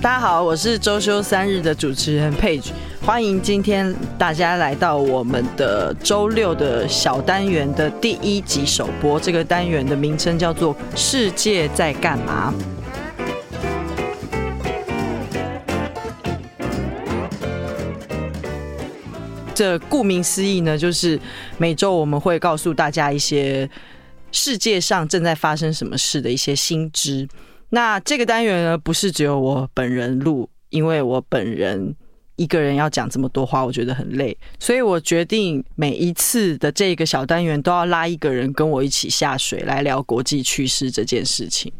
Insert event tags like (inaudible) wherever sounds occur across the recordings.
大家好，我是周休三日的主持人 Page，欢迎今天大家来到我们的周六的小单元的第一集首播。这个单元的名称叫做《世界在干嘛》。这顾名思义呢，就是每周我们会告诉大家一些世界上正在发生什么事的一些新知。那这个单元呢，不是只有我本人录，因为我本人一个人要讲这么多话，我觉得很累，所以我决定每一次的这个小单元都要拉一个人跟我一起下水来聊国际趋势这件事情。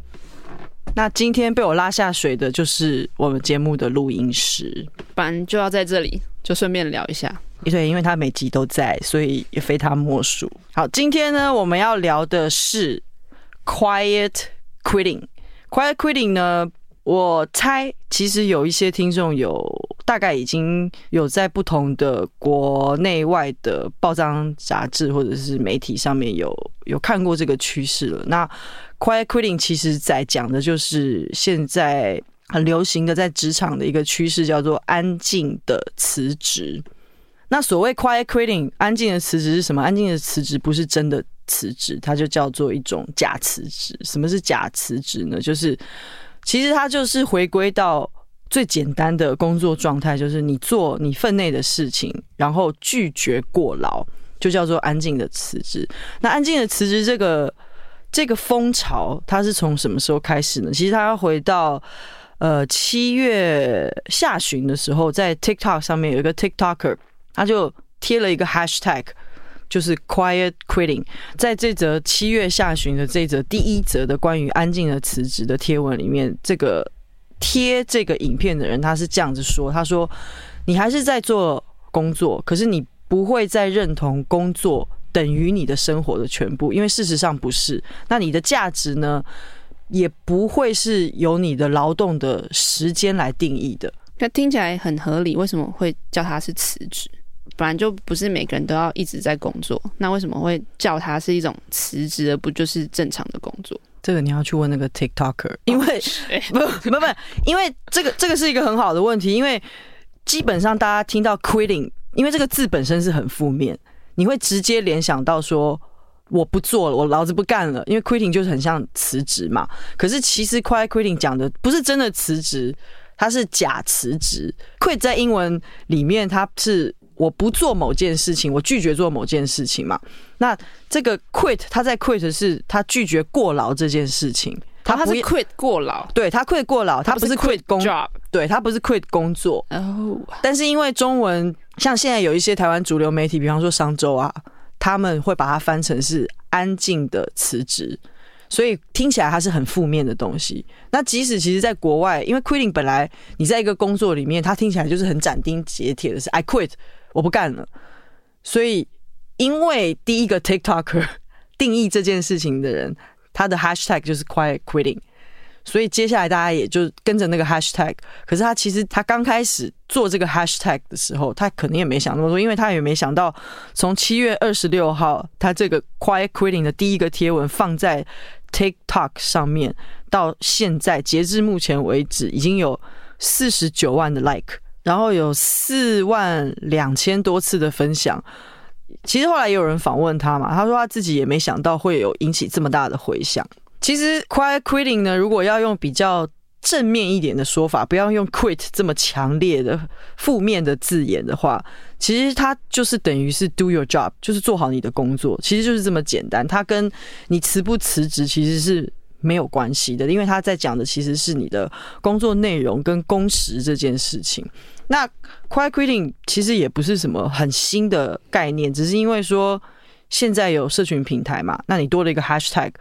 那今天被我拉下水的就是我们节目的录音师，反正就要在这里，就顺便聊一下。对，因为他每集都在，所以也非他莫属。好，今天呢，我们要聊的是 quiet quitting。Quiet quitting 呢？我猜其实有一些听众有大概已经有在不同的国内外的报章杂志或者是媒体上面有有看过这个趋势了。那 Quiet quitting 其实在讲的就是现在很流行的在职场的一个趋势，叫做安静的辞职。那所谓 Quiet quitting，安静的辞职是什么？安静的辞职不是真的。辞职，它就叫做一种假辞职。什么是假辞职呢？就是其实它就是回归到最简单的工作状态，就是你做你分内的事情，然后拒绝过劳，就叫做安静的辞职。那安静的辞职这个这个风潮，它是从什么时候开始呢？其实它要回到呃七月下旬的时候，在 TikTok 上面有一个 TikToker，他就贴了一个 Hashtag。就是 quiet quitting，在这则七月下旬的这则第一则的关于安静的辞职的贴文里面，这个贴这个影片的人他是这样子说：“他说，你还是在做工作，可是你不会再认同工作等于你的生活的全部，因为事实上不是。那你的价值呢，也不会是由你的劳动的时间来定义的。那听起来很合理，为什么会叫他是辞职？”本来就不是每个人都要一直在工作，那为什么会叫它是一种辞职，而不就是正常的工作？这个你要去问那个 TikToker，因为 (laughs) 不不不，因为这个这个是一个很好的问题，因为基本上大家听到 quitting，因为这个字本身是很负面，你会直接联想到说我不做了，我老子不干了，因为 quitting 就是很像辞职嘛。可是其实 quiet quitting 讲的不是真的辞职，它是假辞职。quit 在英文里面它是。我不做某件事情，我拒绝做某件事情嘛。那这个 quit，他在 quit 是他拒绝过劳这件事情，他不是 quit 过劳，对，他 quit 过劳，他不是 quit 工作，对，他不是 quit 工作。哦，但是因为中文，像现在有一些台湾主流媒体，比方说商周啊，他们会把它翻成是安静的辞职。所以听起来它是很负面的东西。那即使其实在国外，因为 quitting 本来你在一个工作里面，它听起来就是很斩钉截铁的是 I quit，我不干了。所以因为第一个 TikTok (laughs) 定义这件事情的人，他的 hashtag 就是 quiet quitting。所以接下来大家也就跟着那个 hashtag。可是他其实他刚开始做这个 hashtag 的时候，他可能也没想那么多，因为他也没想到从七月二十六号，他这个 quiet quitting 的第一个贴文放在 TikTok 上面，到现在截至目前为止，已经有四十九万的 like，然后有四万两千多次的分享。其实后来也有人访问他嘛，他说他自己也没想到会有引起这么大的回响。其实 quiet quitting 呢，如果要用比较正面一点的说法，不要用 quit 这么强烈的负面的字眼的话，其实它就是等于是 do your job，就是做好你的工作，其实就是这么简单。它跟你辞不辞职其实是没有关系的，因为他在讲的其实是你的工作内容跟工时这件事情。那 quiet quitting 其实也不是什么很新的概念，只是因为说现在有社群平台嘛，那你多了一个 hashtag。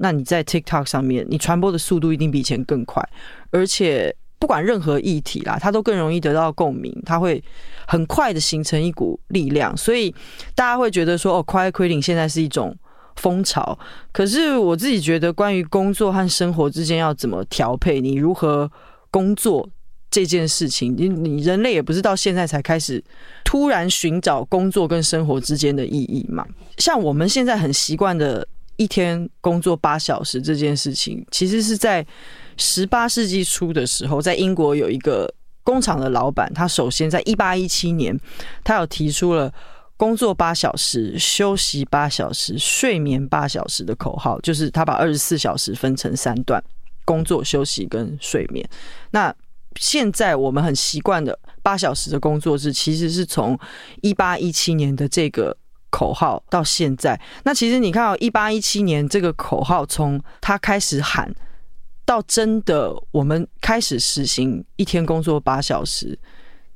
那你在 TikTok 上面，你传播的速度一定比以前更快，而且不管任何议题啦，它都更容易得到共鸣，它会很快的形成一股力量，所以大家会觉得说，哦，quiet quitting 现在是一种风潮。可是我自己觉得，关于工作和生活之间要怎么调配，你如何工作这件事情，你你人类也不是到现在才开始突然寻找工作跟生活之间的意义嘛？像我们现在很习惯的。一天工作八小时这件事情，其实是在十八世纪初的时候，在英国有一个工厂的老板，他首先在一八一七年，他有提出了工作八小时、休息八小时、睡眠八小时的口号，就是他把二十四小时分成三段：工作、休息跟睡眠。那现在我们很习惯的八小时的工作制，其实是从一八一七年的这个。口号到现在，那其实你看到一八一七年这个口号从他开始喊到真的我们开始实行一天工作八小时，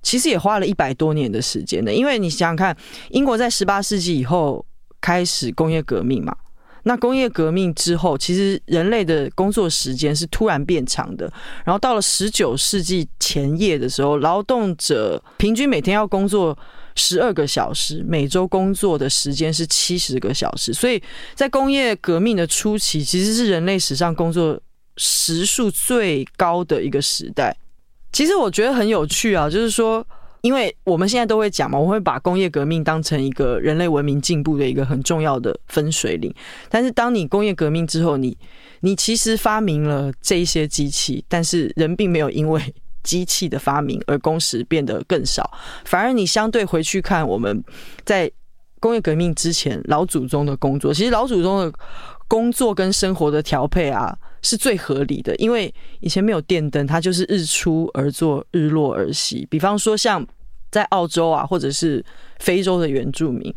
其实也花了一百多年的时间的。因为你想想看，英国在十八世纪以后开始工业革命嘛，那工业革命之后，其实人类的工作时间是突然变长的。然后到了十九世纪前叶的时候，劳动者平均每天要工作。十二个小时，每周工作的时间是七十个小时，所以在工业革命的初期，其实是人类史上工作时数最高的一个时代。其实我觉得很有趣啊，就是说，因为我们现在都会讲嘛，我会把工业革命当成一个人类文明进步的一个很重要的分水岭。但是当你工业革命之后，你你其实发明了这一些机器，但是人并没有因为机器的发明而工时变得更少，反而你相对回去看我们在工业革命之前老祖宗的工作，其实老祖宗的工作跟生活的调配啊是最合理的，因为以前没有电灯，它就是日出而作，日落而息。比方说像在澳洲啊，或者是非洲的原住民，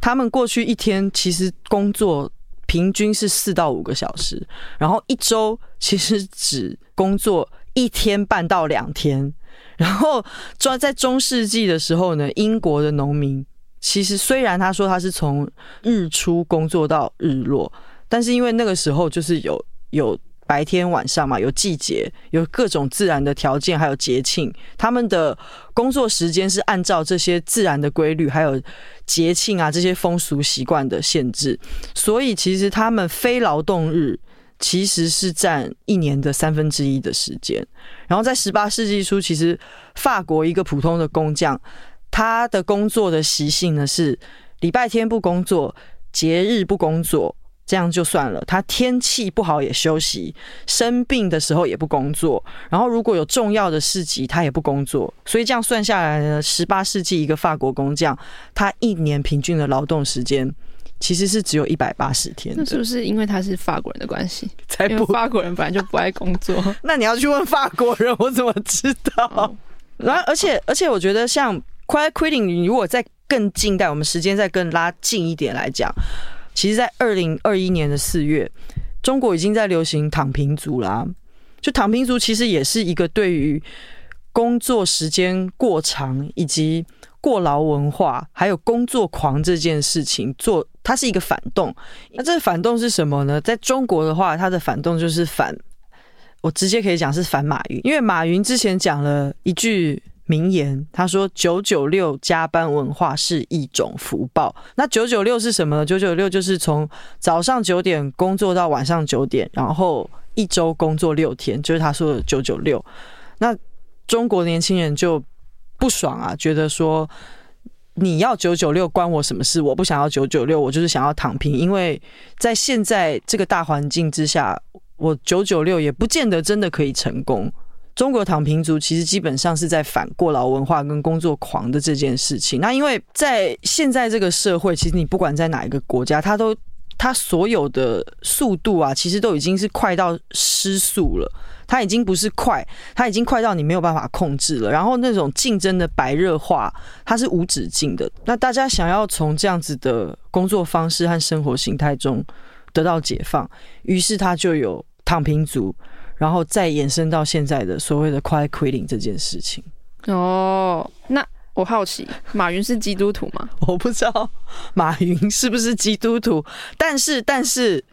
他们过去一天其实工作平均是四到五个小时，然后一周其实只工作。一天半到两天，(laughs) 然后抓在中世纪的时候呢，英国的农民其实虽然他说他是从日出工作到日落，但是因为那个时候就是有有白天晚上嘛，有季节，有各种自然的条件，还有节庆，他们的工作时间是按照这些自然的规律，还有节庆啊这些风俗习惯的限制，所以其实他们非劳动日。其实是占一年的三分之一的时间。然后在十八世纪初，其实法国一个普通的工匠，他的工作的习性呢是礼拜天不工作，节日不工作，这样就算了。他天气不好也休息，生病的时候也不工作。然后如果有重要的事情，他也不工作。所以这样算下来呢，十八世纪一个法国工匠，他一年平均的劳动时间。其实是只有一百八十天，那是不是因为他是法国人的关系？才不，法国人本来就不爱工作。(laughs) 那你要去问法国人，我怎么知道？然后，而且，而且，我觉得像 quiet quitting，你如果再更近代，我们时间再更拉近一点来讲，其实，在二零二一年的四月，中国已经在流行躺平族啦。就躺平族，其实也是一个对于工作时间过长以及过劳文化，还有工作狂这件事情做。它是一个反动，那这个反动是什么呢？在中国的话，它的反动就是反，我直接可以讲是反马云，因为马云之前讲了一句名言，他说“九九六加班文化是一种福报”。那九九六是什么呢？九九六就是从早上九点工作到晚上九点，然后一周工作六天，就是他说的九九六。那中国年轻人就不爽啊，觉得说。你要九九六关我什么事？我不想要九九六，我就是想要躺平。因为在现在这个大环境之下，我九九六也不见得真的可以成功。中国躺平族其实基本上是在反过劳文化跟工作狂的这件事情。那因为在现在这个社会，其实你不管在哪一个国家，它都它所有的速度啊，其实都已经是快到失速了。它已经不是快，它已经快到你没有办法控制了。然后那种竞争的白热化，它是无止境的。那大家想要从这样子的工作方式和生活形态中得到解放，于是他就有躺平族，然后再延伸到现在的所谓的 quiet quitting 这件事情。哦，那我好奇，马云是基督徒吗？(laughs) 我不知道马云是不是基督徒，但是，但是。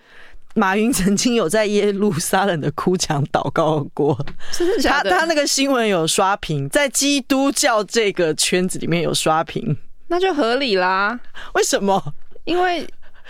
马云曾经有在耶路撒冷的哭墙祷告过，他他那个新闻有刷屏，在基督教这个圈子里面有刷屏，那就合理啦。为什么？因为。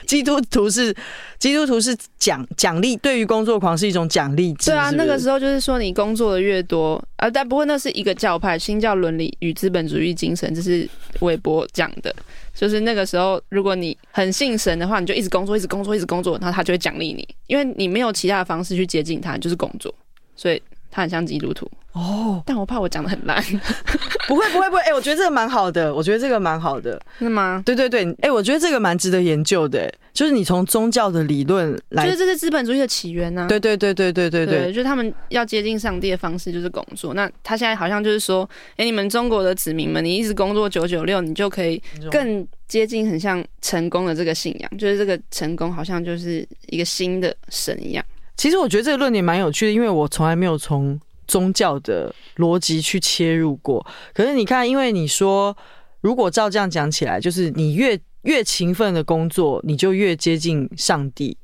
基督徒是基督徒是奖奖励，对于工作狂是一种奖励制。对啊，是是那个时候就是说你工作的越多，啊，但不过那是一个教派，新教伦理与资本主义精神，这是韦伯讲的。就是那个时候，如果你很信神的话，你就一直工作，一直工作，一直工作，然后他就会奖励你，因为你没有其他的方式去接近他，就是工作。所以他很像基督徒。哦，但我怕我讲的很烂，(laughs) 不会不会不会，哎、欸，我觉得这个蛮好的，我觉得这个蛮好的，是吗？对对对，哎、欸，我觉得这个蛮值得研究的，就是你从宗教的理论来，就是这是资本主义的起源呢、啊。对对对对对对对，对，就是他们要接近上帝的方式就是工作。那他现在好像就是说，哎、欸，你们中国的子民们，你一直工作九九六，你就可以更接近很像成功的这个信仰，就是这个成功好像就是一个新的神一样。其实我觉得这个论点蛮有趣的，因为我从来没有从。宗教的逻辑去切入过，可是你看，因为你说，如果照这样讲起来，就是你越越勤奋的工作，你就越接近上帝，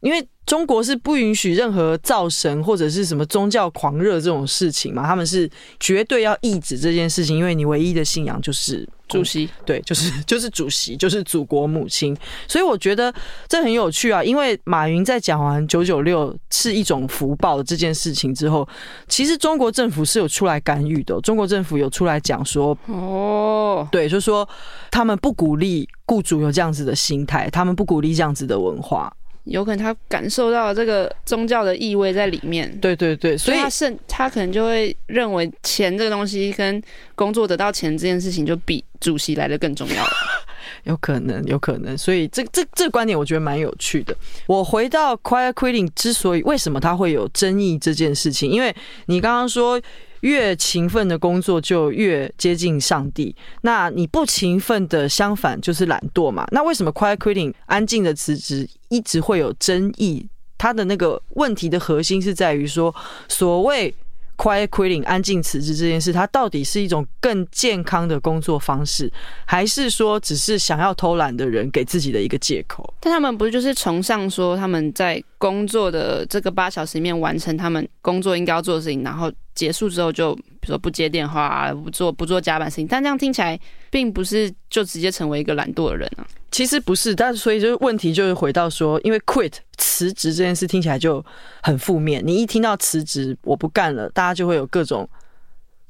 因为。中国是不允许任何造神或者是什么宗教狂热这种事情嘛？他们是绝对要抑制这件事情，因为你唯一的信仰就是主席，对，就是 (laughs) 就是主席，就是祖国母亲。所以我觉得这很有趣啊，因为马云在讲完九九六是一种福报的这件事情之后，其实中国政府是有出来干预的。中国政府有出来讲说，哦，对，就是说他们不鼓励雇主有这样子的心态，他们不鼓励这样子的文化。有可能他感受到这个宗教的意味在里面，对对对，所以他甚他可能就会认为钱这个东西跟工作得到钱这件事情就比主席来的更重要了。(laughs) 有可能，有可能，所以这这这个观点我觉得蛮有趣的。我回到 quiet quitting 之所以为什么他会有争议这件事情，因为你刚刚说。越勤奋的工作就越接近上帝，那你不勤奋的相反就是懒惰嘛？那为什么 quiet quitting 安静的辞职一直会有争议？它的那个问题的核心是在于说，所谓。Quiet quitting，安静辞职这件事，它到底是一种更健康的工作方式，还是说只是想要偷懒的人给自己的一个借口？但他们不是就是崇尚说他们在工作的这个八小时里面完成他们工作应该要做的事情，然后结束之后就比如说不接电话啊，不做不做加班事情。但这样听起来并不是就直接成为一个懒惰的人啊。其实不是，但是所以就是问题就是回到说，因为 quit 辞职这件事听起来就很负面。你一听到辞职，我不干了，大家就会有各种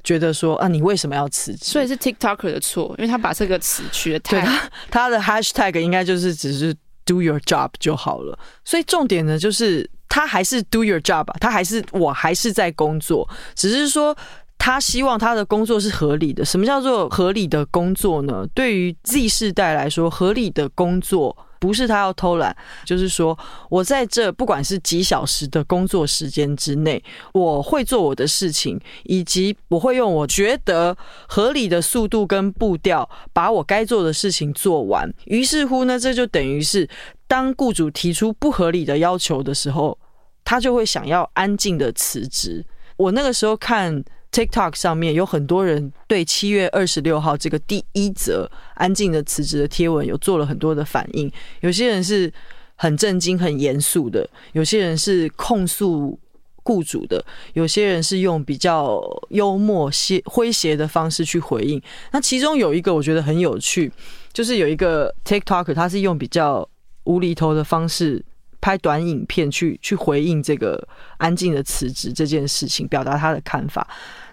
觉得说啊，你为什么要辞职？所以是 TikToker 的错，因为他把这个词取的太他 (laughs) 他的 hashtag 应该就是只是 do your job 就好了。所以重点呢，就是他还是 do your job，他还是我还是在工作，只是说。他希望他的工作是合理的。什么叫做合理的工作呢？对于 Z 世代来说，合理的工作不是他要偷懒，就是说我在这不管是几小时的工作时间之内，我会做我的事情，以及我会用我觉得合理的速度跟步调把我该做的事情做完。于是乎呢，这就等于是当雇主提出不合理的要求的时候，他就会想要安静的辞职。我那个时候看。TikTok 上面有很多人对七月二十六号这个第一则安静的辞职的贴文有做了很多的反应，有些人是很震惊、很严肃的，有些人是控诉雇主的，有些人是用比较幽默、些诙谐的方式去回应。那其中有一个我觉得很有趣，就是有一个 TikToker，他是用比较无厘头的方式。拍短影片去去回应这个安静的辞职这件事情，表达他的看法。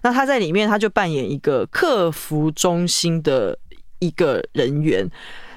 那他在里面，他就扮演一个客服中心的一个人员。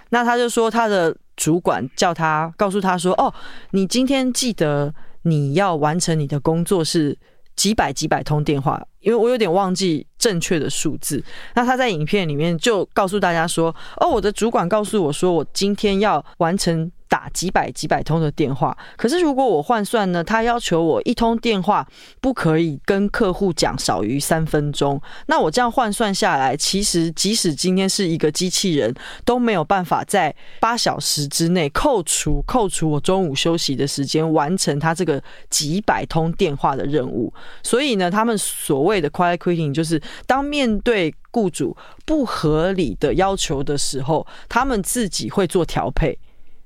那他就说，他的主管叫他告诉他说：“哦，你今天记得你要完成你的工作是几百几百通电话，因为我有点忘记正确的数字。”那他在影片里面就告诉大家说：“哦，我的主管告诉我说，我今天要完成。”打几百几百通的电话，可是如果我换算呢？他要求我一通电话不可以跟客户讲少于三分钟。那我这样换算下来，其实即使今天是一个机器人，都没有办法在八小时之内扣除扣除我中午休息的时间，完成他这个几百通电话的任务。所以呢，他们所谓的 quiet quitting 就是当面对雇主不合理的要求的时候，他们自己会做调配。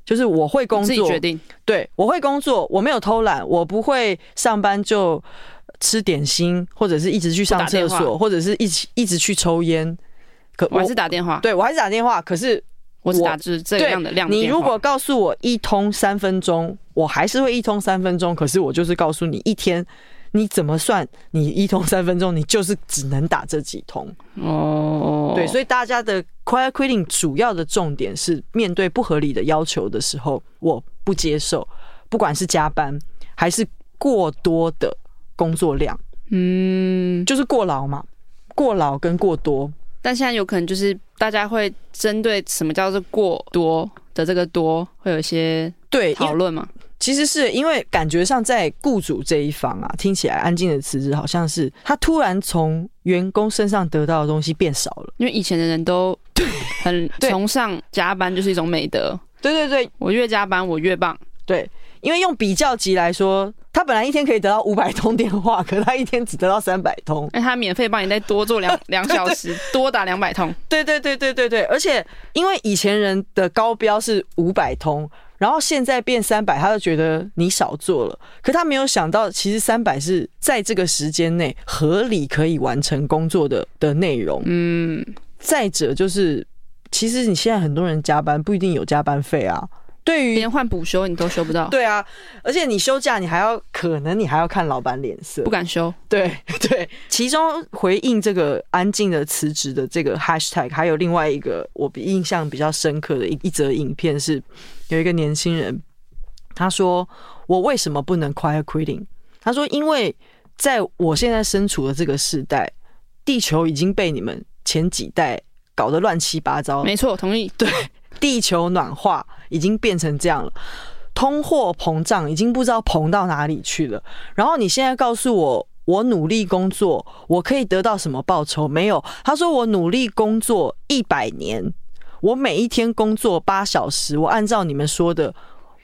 就是我会工作，自己决定。对，我会工作，我没有偷懒，我不会上班就吃点心，或者是一直去上厕所，或者是一起一直去抽烟。可我，我还是打电话，对我还是打电话。可是我，打这这样的量的。你如果告诉我一通三分钟，我还是会一通三分钟。可是我就是告诉你一天。你怎么算？你一通三分钟，你就是只能打这几通哦。对，所以大家的 quiet quitting 主要的重点是面对不合理的要求的时候，我不接受，不管是加班还是过多的工作量，嗯，就是过劳嘛，过劳跟过多。但现在有可能就是大家会针对什么叫做过多的这个多，会有一些对讨论嘛？其实是因为感觉上在雇主这一方啊，听起来安静的辞职好像是他突然从员工身上得到的东西变少了，因为以前的人都很崇尚加班就是一种美德。对对对，我越加班我越棒。对，因为用比较级来说，他本来一天可以得到五百通电话，可是他一天只得到三百通，那 (laughs) 他免费帮你再多做两 (laughs) 两小时，多打两百通。对对对对对对，而且因为以前人的高标是五百通。然后现在变三百，他就觉得你少做了。可他没有想到，其实三百是在这个时间内合理可以完成工作的的内容。嗯，再者就是，其实你现在很多人加班不一定有加班费啊。对于连换补休你都休不到，对啊，而且你休假你还要可能你还要看老板脸色，不敢休。对 (laughs) 对，其中回应这个安静的辞职的这个 hashtag，还有另外一个我印象比较深刻的一一则影片是，有一个年轻人他说：“我为什么不能 quiet quitting？” 他说：“因为在我现在身处的这个时代，地球已经被你们前几代搞得乱七八糟。”没错，同意。对。地球暖化已经变成这样了，通货膨胀已经不知道膨到哪里去了。然后你现在告诉我，我努力工作，我可以得到什么报酬？没有。他说我努力工作一百年，我每一天工作八小时，我按照你们说的，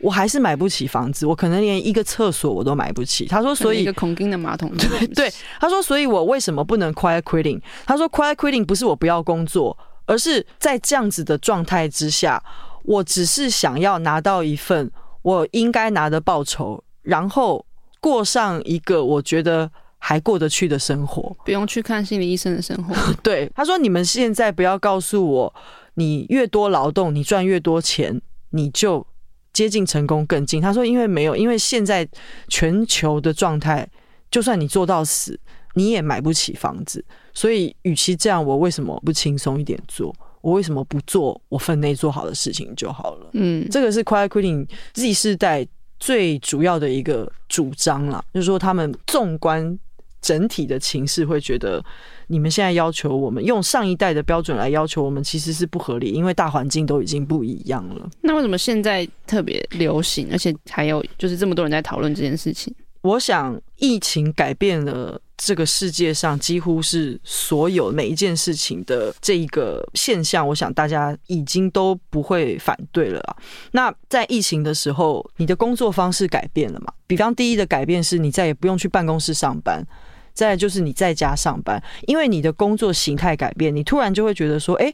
我还是买不起房子，我可能连一个厕所我都买不起。他说，所以一个孔金的马桶。对对，他说，所以我为什么不能 quiet quitting？他说 quiet quitting 不是我不要工作。而是在这样子的状态之下，我只是想要拿到一份我应该拿的报酬，然后过上一个我觉得还过得去的生活，不用去看心理医生的生活。(laughs) 对，他说：“你们现在不要告诉我，你越多劳动，你赚越多钱，你就接近成功更近。”他说：“因为没有，因为现在全球的状态，就算你做到死，你也买不起房子。”所以，与其这样，我为什么不轻松一点做？我为什么不做我分内做好的事情就好了？嗯，这个是 Quiet Quitting Z 世代最主要的一个主张啦，就是说他们纵观整体的情势，会觉得你们现在要求我们用上一代的标准来要求我们，其实是不合理，因为大环境都已经不一样了。那为什么现在特别流行，而且还有就是这么多人在讨论这件事情？我想，疫情改变了这个世界上几乎是所有每一件事情的这一个现象。我想大家已经都不会反对了啊。那在疫情的时候，你的工作方式改变了嘛？比方第一的改变是你再也不用去办公室上班，再就是你在家上班，因为你的工作形态改变，你突然就会觉得说，哎。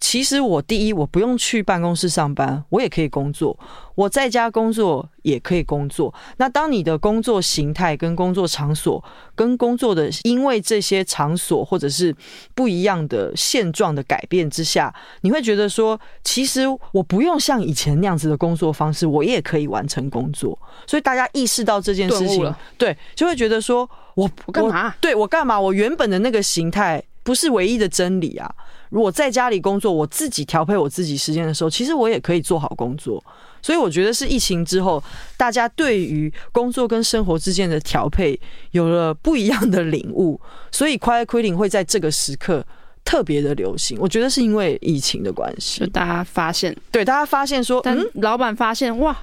其实我第一，我不用去办公室上班，我也可以工作；我在家工作也可以工作。那当你的工作形态跟工作场所跟工作的，因为这些场所或者是不一样的现状的改变之下，你会觉得说，其实我不用像以前那样子的工作方式，我也可以完成工作。所以大家意识到这件事情，对，就会觉得说，我我干嘛？对，我干嘛？我原本的那个形态不是唯一的真理啊。如果在家里工作，我自己调配我自己时间的时候，其实我也可以做好工作。所以我觉得是疫情之后，大家对于工作跟生活之间的调配有了不一样的领悟，所以 Quiet Quitting 会在这个时刻特别的流行。我觉得是因为疫情的关系，就大家发现，对大家发现说，嗯老板发现哇。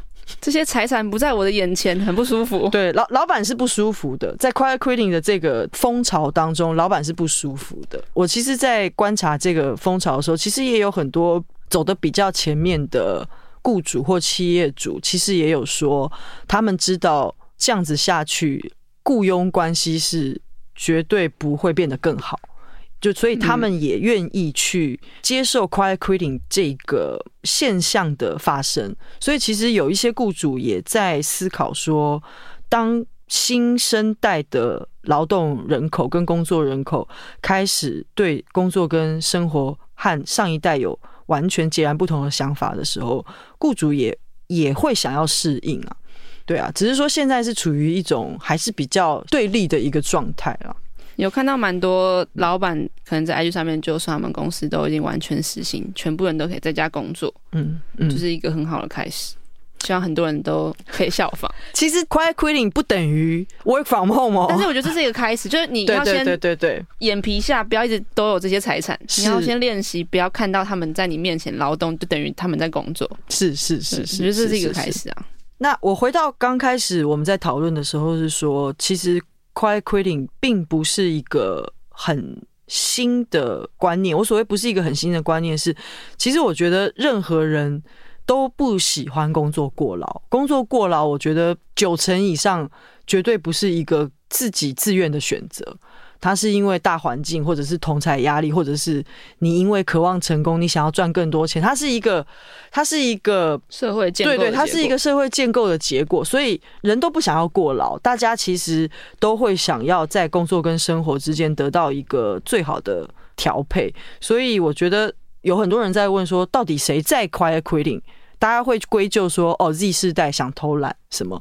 这些财产不在我的眼前，很不舒服。对，老老板是不舒服的，在 quiet quitting 的这个风潮当中，老板是不舒服的。我其实，在观察这个风潮的时候，其实也有很多走的比较前面的雇主或企业主，其实也有说，他们知道这样子下去，雇佣关系是绝对不会变得更好。就所以他们也愿意去接受 quiet quitting 这个现象的发生，所以其实有一些雇主也在思考说，当新生代的劳动人口跟工作人口开始对工作跟生活和上一代有完全截然不同的想法的时候，雇主也也会想要适应啊，对啊，只是说现在是处于一种还是比较对立的一个状态啊。有看到蛮多老板可能在 IG 上面就说他们公司都已经完全实行，全部人都可以在家工作，嗯，嗯，就是一个很好的开始。希望很多人都可以效仿。其实 quiet quitting 不等于 work from home 哦，但是我觉得这是一个开始，(laughs) 就是你要先对对对眼皮下不要一直都有这些财产，你要先练习不要看到他们在你面前劳动，就等于他们在工作。是是是是，我觉得这是一个开始啊。那我回到刚开始我们在讨论的时候是说，其实 quiet quitting 并不是一个很新的观念。我所谓不是一个很新的观念是，其实我觉得任何人都不喜欢工作过劳。工作过劳，我觉得九成以上绝对不是一个自己自愿的选择。它是因为大环境，或者是同侪压力，或者是你因为渴望成功，你想要赚更多钱。它是一个，它是一个社会建构。对对，它是一个社会建构的结果。所以人都不想要过劳，大家其实都会想要在工作跟生活之间得到一个最好的调配。所以我觉得有很多人在问说，到底谁在 quiet quitting？大家会归咎说，哦，Z 世代想偷懒什么？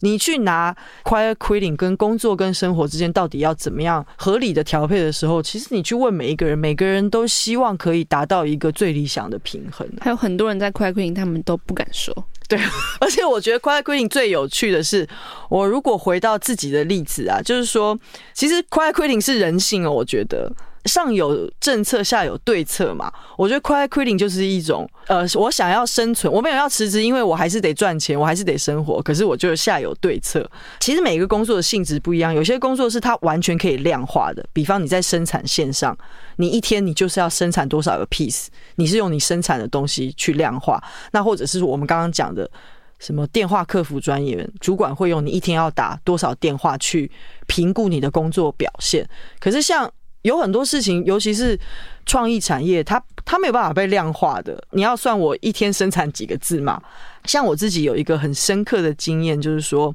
你去拿 quiet quitting 跟工作跟生活之间到底要怎么样合理的调配的时候，其实你去问每一个人，每个人都希望可以达到一个最理想的平衡。还有很多人在 quiet quitting，他们都不敢说。对，(laughs) 而且我觉得 quiet quitting 最有趣的是，我如果回到自己的例子啊，就是说，其实 quiet quitting 是人性哦，我觉得。上有政策，下有对策嘛。我觉得 quiet quitting 就是一种，呃，我想要生存，我没有要辞职，因为我还是得赚钱，我还是得生活。可是我就下有对策。其实每个工作的性质不一样，有些工作是它完全可以量化的。比方你在生产线上，你一天你就是要生产多少个 piece，你是用你生产的东西去量化。那或者是我们刚刚讲的什么电话客服专员主管会用你一天要打多少电话去评估你的工作表现。可是像有很多事情，尤其是创意产业，它它没有办法被量化的。你要算我一天生产几个字嘛？像我自己有一个很深刻的经验，就是说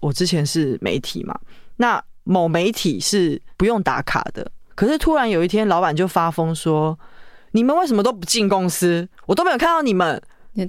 我之前是媒体嘛，那某媒体是不用打卡的，可是突然有一天，老板就发疯说：“你们为什么都不进公司？我都没有看到你们。”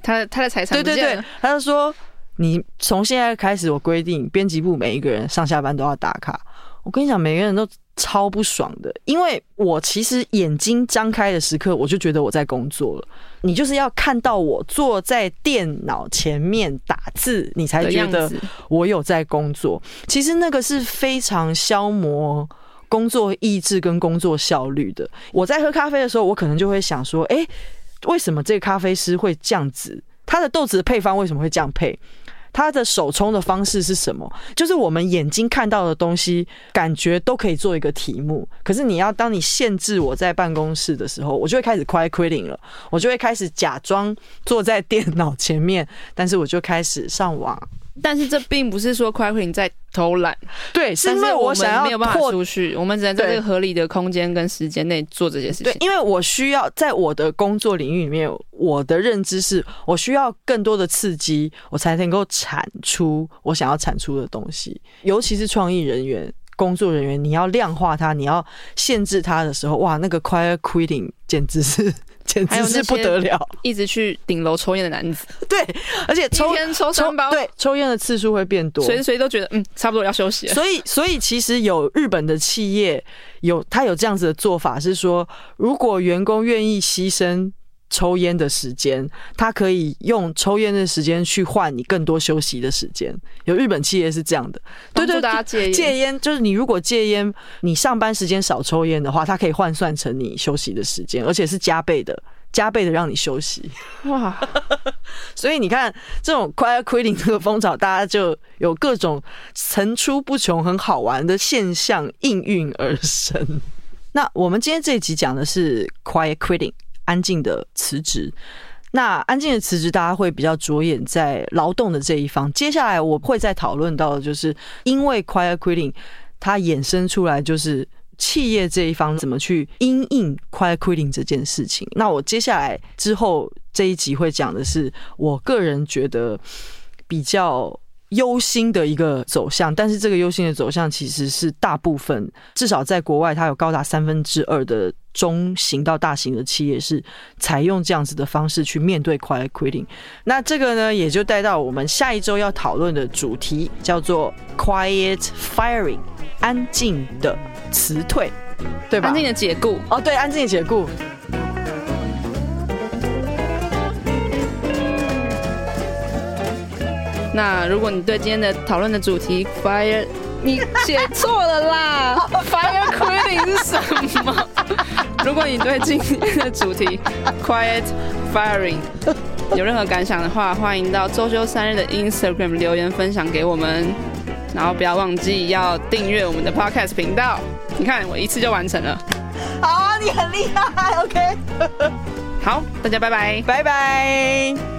他他的财产对对对，他就说：“你从现在开始，我规定编辑部每一个人上下班都要打卡。”我跟你讲，每个人都。超不爽的，因为我其实眼睛张开的时刻，我就觉得我在工作了。你就是要看到我坐在电脑前面打字，你才觉得我有在工作。其实那个是非常消磨工作意志跟工作效率的。我在喝咖啡的时候，我可能就会想说：诶，为什么这个咖啡师会这样子？他的豆子的配方为什么会这样配？他的手冲的方式是什么？就是我们眼睛看到的东西，感觉都可以做一个题目。可是你要当你限制我在办公室的时候，我就会开始 quiet quitting 了。我就会开始假装坐在电脑前面，但是我就开始上网。但是这并不是说 quiet quitting 在偷懒，对，是因为我想要没有办法出去，我们只能在这个合理的空间跟时间内做这些事情。对，因为我需要在我的工作领域里面，我的认知是我需要更多的刺激，我才能够产出我想要产出的东西。尤其是创意人员、工作人员，你要量化它，你要限制它的时候，哇，那个 quiet quitting 简直是。简直是不得了！一直去顶楼抽烟的男子，(laughs) 对，而且抽一天抽三包，对，抽烟的次数会变多，随时随地都觉得嗯，差不多要休息了。所以，所以其实有日本的企业有他有这样子的做法，是说如果员工愿意牺牲。抽烟的时间，他可以用抽烟的时间去换你更多休息的时间。有日本企业是这样的，对对，大家戒戒烟，就是你如果戒烟，你上班时间少抽烟的话，它可以换算成你休息的时间，而且是加倍的，加倍的让你休息。哇！(laughs) 所以你看，这种 quiet quitting 这个风潮，大家就有各种层出不穷、很好玩的现象应运而生。那我们今天这一集讲的是 quiet quitting。安静的辞职，那安静的辞职，大家会比较着眼在劳动的这一方。接下来我会再讨论到就是，因为 quiet quitting 它衍生出来，就是企业这一方怎么去因应 quiet quitting 这件事情。那我接下来之后这一集会讲的是，我个人觉得比较。忧心的一个走向，但是这个忧心的走向其实是大部分，至少在国外，它有高达三分之二的中型到大型的企业是采用这样子的方式去面对 quiet quitting。那这个呢，也就带到我们下一周要讨论的主题，叫做 quiet firing，安静的辞退，对吧？安静的解雇。哦，对，安静的解雇。那如果你对今天的讨论的主题 fire，你写错了啦，(laughs) fire quitting 是什么？如果你对今天的主题 quiet firing 有任何感想的话，欢迎到周休三日的 Instagram 留言分享给我们，然后不要忘记要订阅我们的 Podcast 频道。你看，我一次就完成了。好啊，你很厉害。OK，好，大家拜拜，拜拜。